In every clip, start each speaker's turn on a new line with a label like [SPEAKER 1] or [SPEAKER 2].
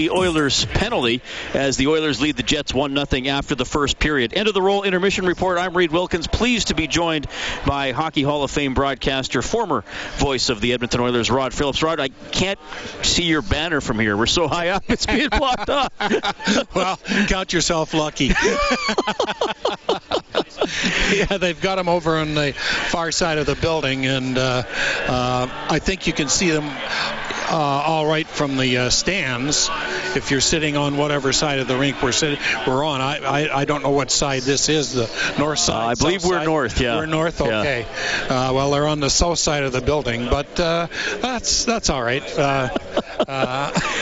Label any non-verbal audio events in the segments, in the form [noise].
[SPEAKER 1] The Oilers penalty as the Oilers lead the Jets 1 0 after the first period. End of the roll intermission report. I'm Reid Wilkins. Pleased to be joined by Hockey Hall of Fame broadcaster, former voice of the Edmonton Oilers, Rod Phillips. Rod, I can't see your banner from here. We're so high up, it's being blocked off. [laughs]
[SPEAKER 2] well, count yourself lucky. [laughs] yeah, they've got them over on the far side of the building, and uh, uh, I think you can see them uh, all right from the uh, stands if you're sitting on whatever side of the rink we're sitting we're on. I, I, I don't know what side this is, the north side.
[SPEAKER 1] Uh, I believe we're
[SPEAKER 2] side?
[SPEAKER 1] north. Yeah,
[SPEAKER 2] we're north. Okay. Yeah. Uh, well, they're on the south side of the building, but uh, that's that's all right. Uh,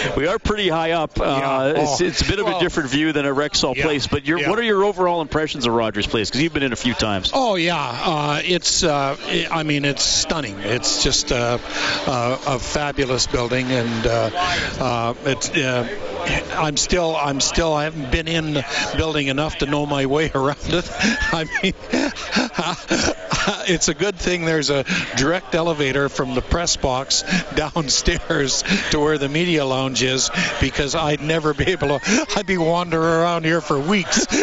[SPEAKER 2] [laughs]
[SPEAKER 1] we are pretty high up.
[SPEAKER 2] Yeah.
[SPEAKER 1] It's,
[SPEAKER 2] Oh.
[SPEAKER 1] it's, a bit of
[SPEAKER 2] Well,
[SPEAKER 1] a different view than at Rexall
[SPEAKER 2] yeah.
[SPEAKER 1] Place. But your,
[SPEAKER 2] Yeah.
[SPEAKER 1] what are your overall impressions of Rogers Place? Because you've been in a few times.
[SPEAKER 2] Oh yeah, uh, it's. Uh, I mean, it's stunning. It's just a, a, a fabulous building, and uh, uh, it's. I'm still. I'm still. I haven't been in the building enough to know my way around it. [laughs] I mean, [laughs] it's a good thing there's a direct elevator from the press box downstairs to where the media lounge is, because I'd never be able to. I'd be wandering around here for weeks. [laughs]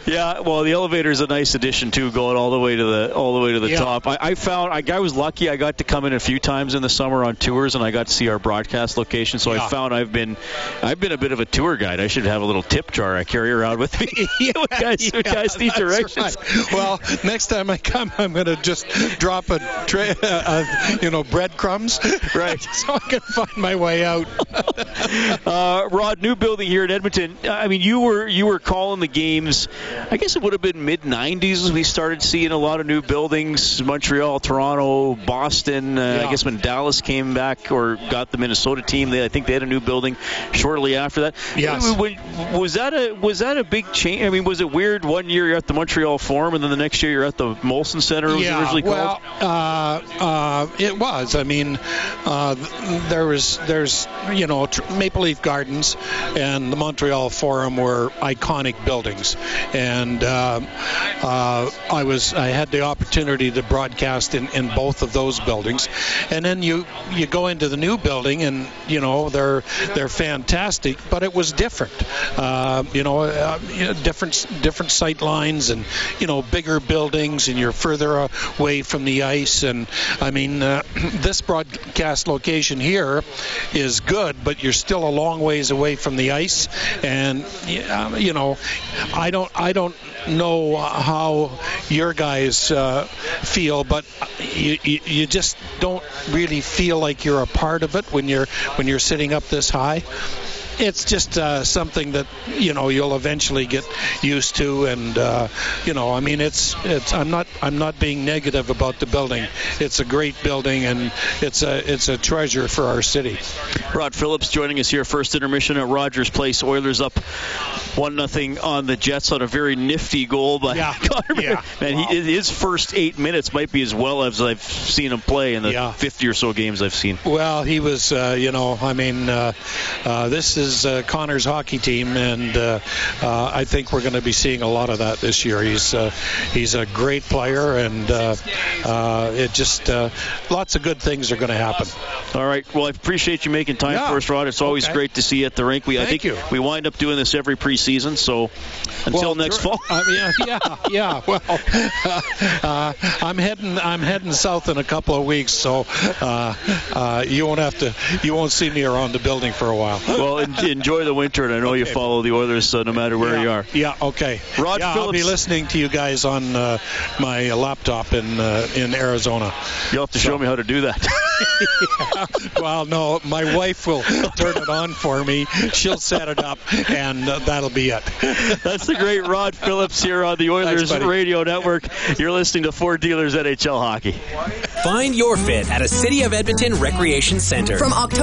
[SPEAKER 2] [laughs]
[SPEAKER 1] Yeah, well, the elevator is a nice addition too, going all the way to the all the way to the
[SPEAKER 2] Yeah.
[SPEAKER 1] top. I, I found I, I was lucky. I got to come in a few times in the summer on tours, and I got to see our broadcast location. So
[SPEAKER 2] Yeah.
[SPEAKER 1] I found I've been I've been a bit of a tour guide. I should have a little tip jar I carry around with me. [laughs] [laughs] guys, when guys need directions.
[SPEAKER 2] right. Well, next time I come, I'm going to just drop a tray, uh, you know, breadcrumbs,
[SPEAKER 1] Right.
[SPEAKER 2] so I can find my way out.
[SPEAKER 1] Uh, Rod, new building here in Edmonton. I mean, you were you were calling the games. I guess it would have been mid '90s. We started seeing a lot of new buildings: Montreal, Toronto, Boston. Uh, I guess when Dallas came back or got the Minnesota team, they I think they had a new building shortly after that.
[SPEAKER 2] Yes.
[SPEAKER 1] Was that a was that a big change? I mean, was it weird? One year you're at the Montreal Forum, and then the next year you're at the Molson Center. It was
[SPEAKER 2] yeah,
[SPEAKER 1] originally
[SPEAKER 2] well, uh, uh, it was. I mean, uh, there was there's you know Maple Leaf Gardens and the Montreal Forum were iconic buildings, and um uh, I was I had the opportunity to broadcast in, in both of those buildings, and then you you go into the new building and you know they're they're fantastic, but it was different. Uh, you know, uh, different different sight lines and you know bigger buildings, and you're further away from the ice. And I mean, uh, [clears throat] this broadcast location here is good, but you're still a long ways away from the ice. And uh, you know, I don't I don't know how your guys uh, feel, but you, you you just don't really feel like you're a part of it when you're when you're sitting up this high it's just uh, something that you know you'll eventually get used to, and uh, you know, I mean, it's it's. I'm not I'm not being negative about the building. It's a great building, and it's a it's a treasure for our city.
[SPEAKER 1] Rod Phillips joining us here. First intermission at Rogers Place. Oilers up one nothing on the Jets on a very nifty goal by
[SPEAKER 2] Yeah. [laughs]
[SPEAKER 1] Connor.
[SPEAKER 2] Yeah.
[SPEAKER 1] Man,
[SPEAKER 2] Wow.
[SPEAKER 1] he, his first eight minutes might be as well as I've seen him play in the
[SPEAKER 2] Yeah.
[SPEAKER 1] 50 or so games I've seen.
[SPEAKER 2] Well, he was, uh, you know, I mean, uh, uh, this is uh, Connor's hockey team, and uh, uh, I think we're going to be seeing a lot of that this year. He's uh, he's a great player, and uh, uh, it just uh, lots of good things are going to happen.
[SPEAKER 1] All right. Well, I appreciate you making time
[SPEAKER 2] Yeah.
[SPEAKER 1] for us, Rod. It's always
[SPEAKER 2] Okay.
[SPEAKER 1] great to see you at the rink. We I
[SPEAKER 2] Thank
[SPEAKER 1] think
[SPEAKER 2] you.
[SPEAKER 1] we wind up doing this every preseason. So until
[SPEAKER 2] Well,
[SPEAKER 1] next fall.
[SPEAKER 2] I mean, yeah, yeah. [laughs] Well, [laughs] uh, I'm heading. I'm heading south in a couple of weeks, so uh, uh, you won't have to. You won't see me around the building for a while.
[SPEAKER 1] well, [laughs] enjoy the winter, and I know you follow the Oilers, so no matter where
[SPEAKER 2] yeah.
[SPEAKER 1] you are.
[SPEAKER 2] Yeah. Okay.
[SPEAKER 1] Rod
[SPEAKER 2] yeah, I'll be listening to you guys on uh, my laptop in uh, in Arizona.
[SPEAKER 1] You'll have to show me how to do that. [laughs] [laughs]
[SPEAKER 2] Well, no, my wife will turn it on for me. She'll set it up, and uh, that'll be it.
[SPEAKER 1] That's the great Rod Phillips here on the Oilers
[SPEAKER 2] buddy.
[SPEAKER 1] Radio Network. You're listening to Ford Dealers NHL Hockey.
[SPEAKER 3] Find your fit at a City of Edmonton Recreation Center.
[SPEAKER 4] From October